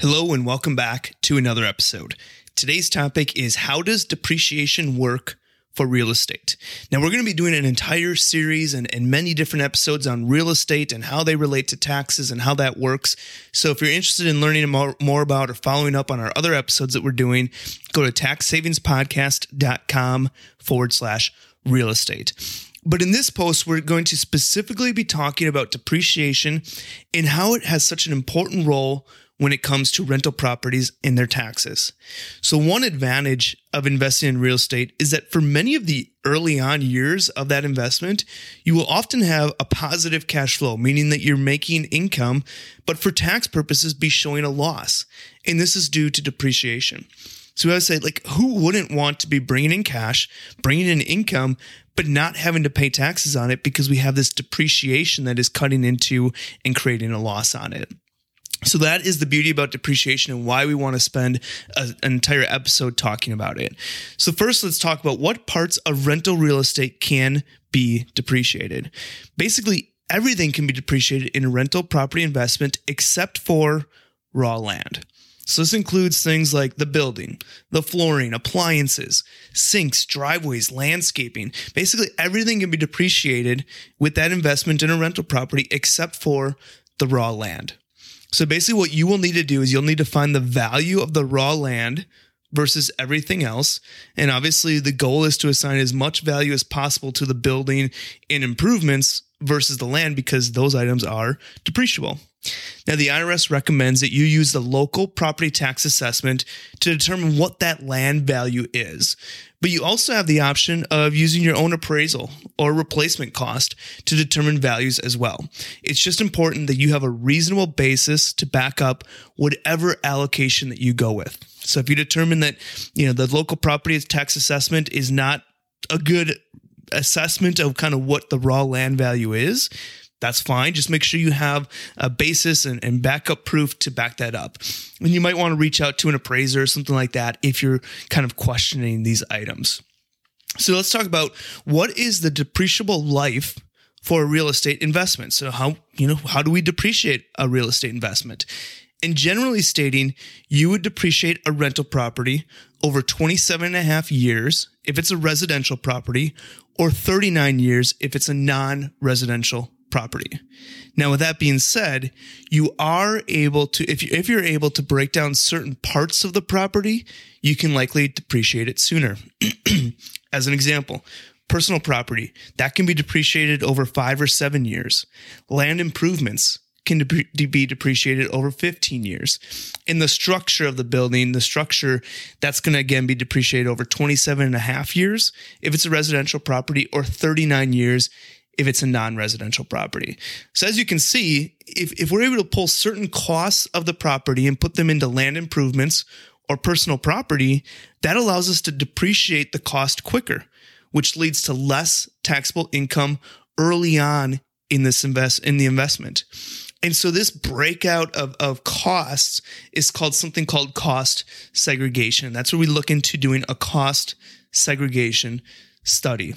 Hello and welcome back to another episode. Today's topic is how does depreciation work for real estate? Now, we're going to be doing an entire series and, and many different episodes on real estate and how they relate to taxes and how that works. So, if you're interested in learning more, more about or following up on our other episodes that we're doing, go to taxsavingspodcast.com forward slash real estate. But in this post, we're going to specifically be talking about depreciation and how it has such an important role when it comes to rental properties and their taxes. So, one advantage of investing in real estate is that for many of the early on years of that investment, you will often have a positive cash flow, meaning that you're making income, but for tax purposes, be showing a loss. And this is due to depreciation. So I would say, like, who wouldn't want to be bringing in cash, bringing in income, but not having to pay taxes on it because we have this depreciation that is cutting into and creating a loss on it? So that is the beauty about depreciation and why we want to spend a, an entire episode talking about it. So first, let's talk about what parts of rental real estate can be depreciated. Basically, everything can be depreciated in a rental property investment except for raw land. So this includes things like the building, the flooring, appliances, sinks, driveways, landscaping. Basically, everything can be depreciated with that investment in a rental property except for the raw land. So basically, what you will need to do is you'll need to find the value of the raw land versus everything else. And obviously, the goal is to assign as much value as possible to the building and improvements versus the land because those items are depreciable. Now, the IRS recommends that you use the local property tax assessment to determine what that land value is. But you also have the option of using your own appraisal or replacement cost to determine values as well. It's just important that you have a reasonable basis to back up whatever allocation that you go with. So if you determine that, you know, the local property tax assessment is not a good assessment of kind of what the raw land value is, that's fine. Just make sure you have a basis and, and backup proof to back that up. And you might want to reach out to an appraiser or something like that if you're kind of questioning these items. So let's talk about what is the depreciable life for a real estate investment. So how, you know, how do we depreciate a real estate investment? And generally stating, you would depreciate a rental property over 27 and a half years if it's a residential property or 39 years if it's a non-residential property. Now, with that being said, you are able to, if, you, if you're able to break down certain parts of the property, you can likely depreciate it sooner. As an example, personal property that can be depreciated over five or seven years. Land improvements can be depreciated over 15 years. In the structure of the building, the structure that's going to again be depreciated over 27 and a half years if it's a residential property or 39 years if it's a non-residential property. So as you can see, if, if we're able to pull certain costs of the property and put them into land improvements or personal property, that allows us to depreciate the cost quicker, which leads to less taxable income early on in this invest in the investment. And so this breakout of, of costs is called something called cost segregation. That's where we look into doing a cost segregation study.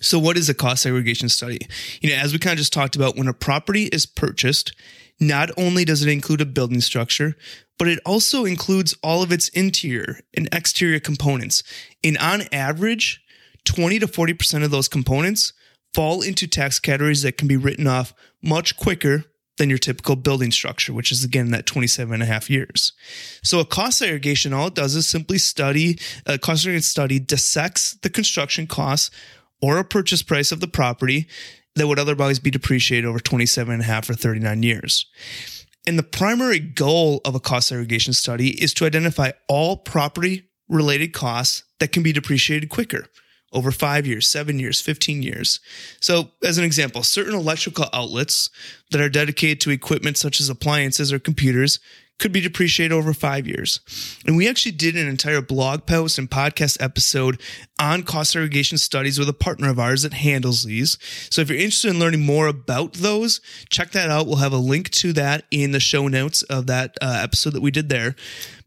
So, what is a cost segregation study? You know, as we kind of just talked about, when a property is purchased, not only does it include a building structure, but it also includes all of its interior and exterior components. And on average, 20 to 40% of those components fall into tax categories that can be written off much quicker than your typical building structure, which is again that 27 and a half years. So a cost segregation, all it does is simply study, a cost segregation study dissects the construction costs or a purchase price of the property that would otherwise be depreciated over 27 and a half or 39 years. And the primary goal of a cost segregation study is to identify all property related costs that can be depreciated quicker over five years, seven years, 15 years. So, as an example, certain electrical outlets that are dedicated to equipment such as appliances or computers could be depreciated over five years. And we actually did an entire blog post and podcast episode on cost segregation studies with a partner of ours that handles these. So if you're interested in learning more about those, check that out. We'll have a link to that in the show notes of that uh, episode that we did there.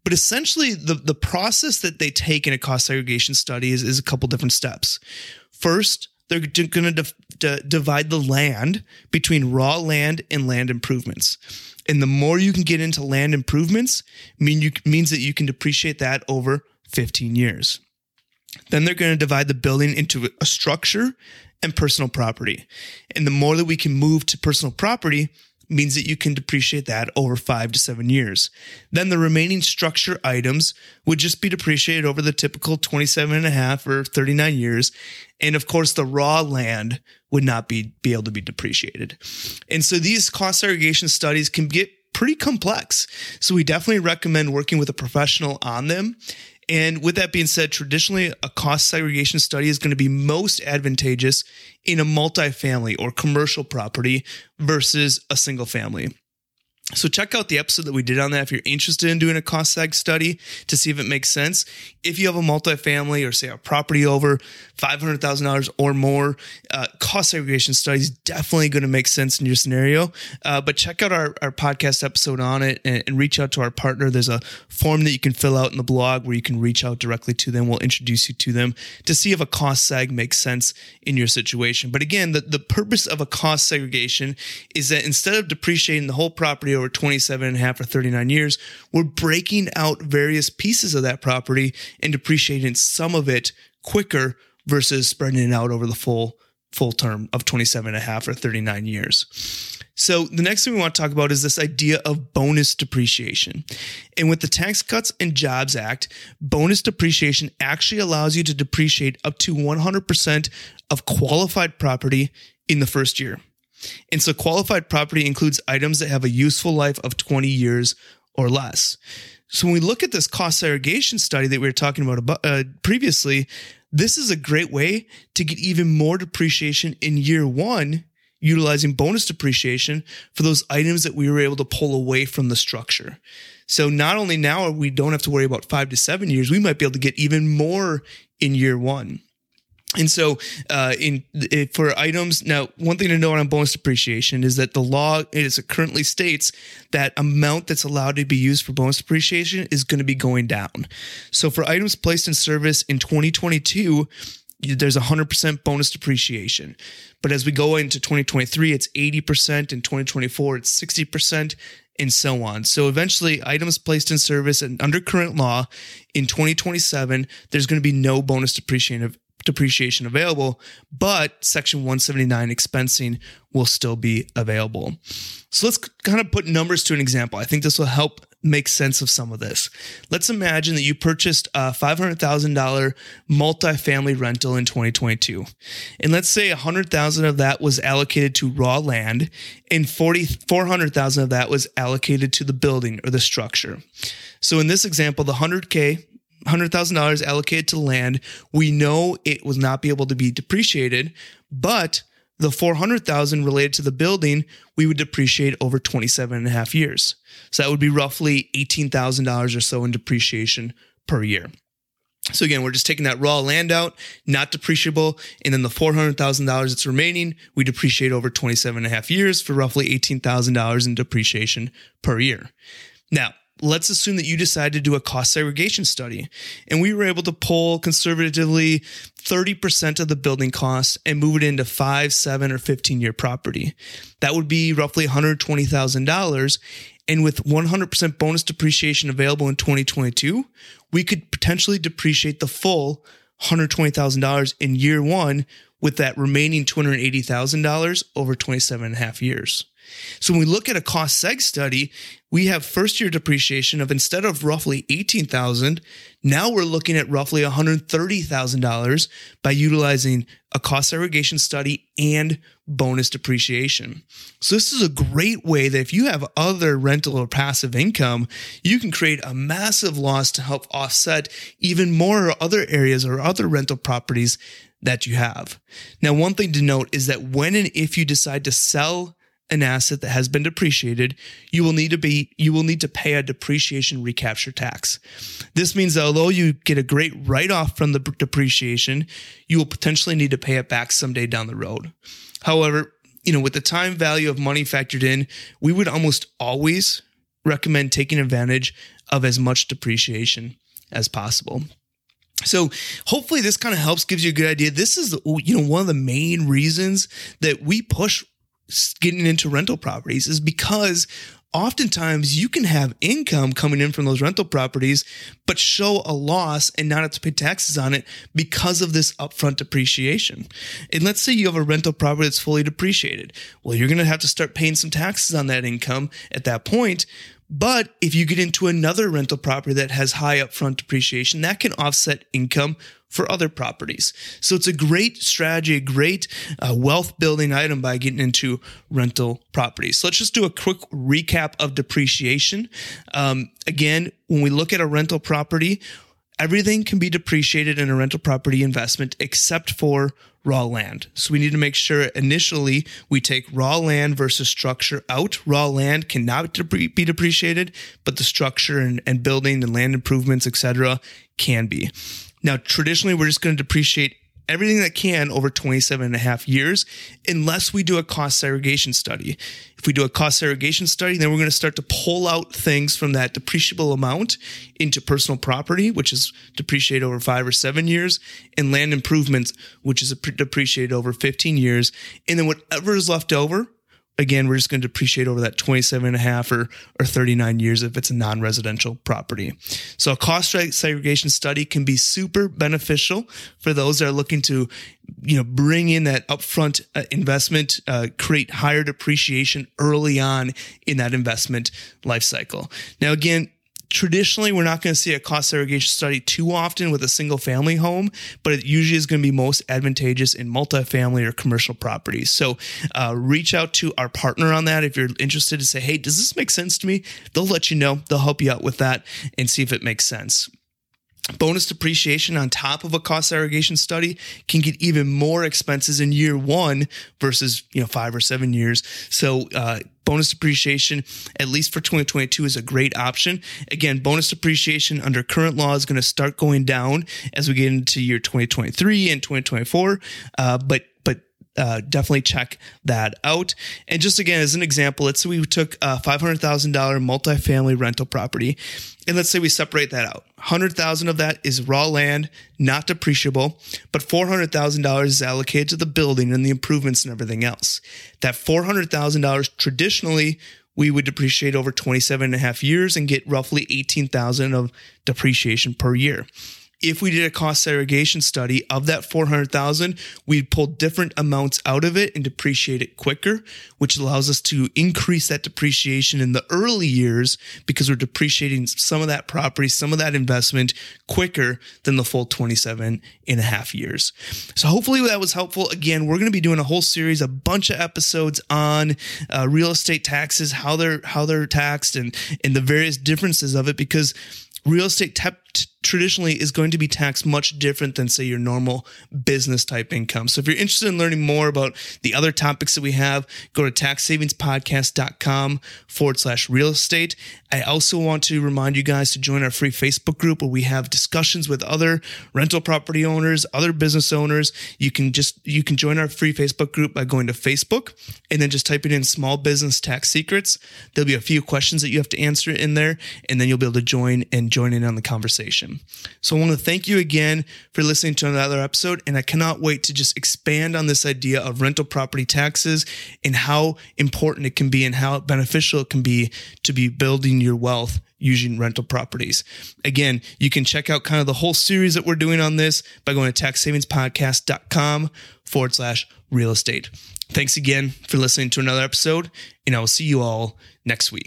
But essentially, the, the process that they take in a cost segregation study is, is a couple different steps. First, they're going to divide the land between raw land and land improvements. And the more you can get into land improvements, mean you, means that you can depreciate that over 15 years. Then they're going to divide the building into a structure and personal property. And the more that we can move to personal property, means that you can depreciate that over five to seven years. Then the remaining structure items would just be depreciated over the typical 27 and a half or 39 years. And of course, the raw land would not be, be able to be depreciated. And so these cost segregation studies can get pretty complex. So we definitely recommend working with a professional on them and with that being said, traditionally a cost segregation study is going to be most advantageous in a multifamily or commercial property versus a single family. So check out the episode that we did on that if you're interested in doing a cost seg study to see if it makes sense. If you have a multifamily or say a property over $500,000 or more, uh, cost segregation study is definitely going to make sense in your scenario. Uh, but check out our, our podcast episode on it and, and, reach out to our partner. There's a form that you can fill out in the blog where you can reach out directly to them. We'll introduce you to them to see if a cost seg makes sense in your situation. But again, the, the purpose of a cost segregation is that instead of depreciating the whole property over 27 and a half or 39 years, we're breaking out various pieces of that property and depreciating some of it quicker versus spreading it out over the full full term of 27 and a half or 39 years. So the next thing we want to talk about is this idea of bonus depreciation. And with the Tax Cuts and Jobs Act, bonus depreciation actually allows you to depreciate up to 100% of qualified property in the first year. And so qualified property includes items that have a useful life of 20 years or less. So when we look at this cost segregation study that we were talking about uh, previously, this is a great way to get even more depreciation in year one utilizing bonus depreciation for those items that we were able to pull away from the structure. So not only now we don't have to worry about five to seven years, we might be able to get even more in year one. And so, uh, in for items now, one thing to note on bonus depreciation is that the law is it currently states that amount that's allowed to be used for bonus depreciation is going to be going down. So, for items placed in service in 2022, there's 100% bonus depreciation. But as we go into 2023, it's 80%. In 2024, it's 60% and so on. So eventually, items placed in service and under current law in 2027, there's going to be no bonus depreciation depreciation available, but Section 179 expensing will still be available. So let's kind of put numbers to an example. I think this will help make sense of some of this. Let's imagine that you purchased a $500,000 multifamily rental in 2022. And let's say 100,000 of that was allocated to raw land and 40 400,000 of that was allocated to the building or the structure. So in this example, the 100k $100,000 allocated to land. We know it will not be able to be depreciated, but the 400,000 related to the building, we would depreciate over 27 and a half years. So that would be roughly $18,000 or so in depreciation per year. So again, we're just taking that raw land out, not depreciable, and then the $400,000 that's remaining, we depreciate over 27 and a half years for roughly $18,000 in depreciation per year. Now, let's assume that you decided to do a cost segregation study and we were able to pull conservatively 30% of the building costs and move it into five, seven, or 15 year property. That would be roughly $120,000. And with 100% bonus depreciation available in 2022, we could potentially depreciate the full $120,000 in year one with that remaining $280,000 over 27 and a half years. So when we look at a cost seg study, we have first year depreciation of instead of roughly 18,000, now we're looking at roughly $130,000 by utilizing a cost segregation study and bonus depreciation. So this is a great way that if you have other rental or passive income, you can create a massive loss to help offset even more other areas or other rental properties that you have. Now, one thing to note is that when and if you decide to sell an asset that has been depreciated, you will need to be you will need to pay a depreciation recapture tax. This means that although you get a great write-off from the depreciation, you will potentially need to pay it back someday down the road. However, you know, with the time value of money factored in, we would almost always recommend taking advantage of as much depreciation as possible. So hopefully this kind of helps gives you a good idea. This is you know one of the main reasons that we push getting into rental properties is because oftentimes you can have income coming in from those rental properties, but show a loss and not have to pay taxes on it because of this upfront depreciation. And let's say you have a rental property that's fully depreciated. Well, you're going to have to start paying some taxes on that income at that point. But if you get into another rental property that has high upfront depreciation, that can offset income for other properties. So it's a great strategy, a great uh, wealth building item by getting into rental properties. So let's just do a quick recap of depreciation. Um, again, when we look at a rental property, everything can be depreciated in a rental property investment except for raw land. So we need to make sure initially we take raw land versus structure out. Raw land cannot be depreciated, but the structure and, and building and land improvements, etc., can be. Now, traditionally, we're just going to depreciate everything that can over 27 and a half years, unless we do a cost segregation study. If we do a cost segregation study, then we're going to start to pull out things from that depreciable amount into personal property, which is depreciated over five or seven years, and land improvements, which is depreciated over 15 years. And then whatever is left over, again, we're just going to depreciate over that 27 and a half or, or 39 years if it's a non-residential property. So a cost segregation study can be super beneficial for those that are looking to, you know, bring in that upfront uh, investment, uh, create higher depreciation early on in that investment life cycle. Now, again, traditionally we're not going to see a cost segregation study too often with a single family home but it usually is going to be most advantageous in multifamily or commercial properties. So uh, reach out to our partner on that if you're interested to say hey does this make sense to me? They'll let you know. They'll help you out with that and see if it makes sense. Bonus depreciation on top of a cost segregation study can get even more expenses in year one versus you know five or seven years. So uh, bonus depreciation at least for 2022 is a great option. Again bonus depreciation under current law is going to start going down as we get into year 2023 and 2024 uh, but uh, definitely check that out. And just again, as an example, let's say we took a $500,000 multifamily rental property, and let's say we separate that out. 100,000 of that is raw land, not depreciable, but $400,000 is allocated to the building and the improvements and everything else. That $400,000 traditionally we would depreciate over 27 and a half years and get roughly 18,000 of depreciation per year if we did a cost segregation study of that 400,000, we'd pull different amounts out of it and depreciate it quicker, which allows us to increase that depreciation in the early years because we're depreciating some of that property, some of that investment quicker than the full 27 and a half years. So hopefully that was helpful. Again, we're going to be doing a whole series, a bunch of episodes on uh, real estate taxes, how they're, how they're taxed and, and the various differences of it because real estate te- traditionally is going to be taxed much different than say your normal business type income. So if you're interested in learning more about the other topics that we have, go to taxsavingspodcast.com forward slash real estate. I also want to remind you guys to join our free Facebook group where we have discussions with other rental property owners, other business owners. You can just, you can join our free Facebook group by going to Facebook and then just typing in small business tax secrets. There'll be a few questions that you have to answer in there and then you'll be able to join and join in on the conversation. So I want to thank you again for listening to another episode. And I cannot wait to just expand on this idea of rental property taxes and how important it can be and how beneficial it can be to be building your wealth using rental properties. Again, you can check out kind of the whole series that we're doing on this by going to taxsavingspodcast.com forward slash real estate. Thanks again for listening to another episode, and I will see you all next week.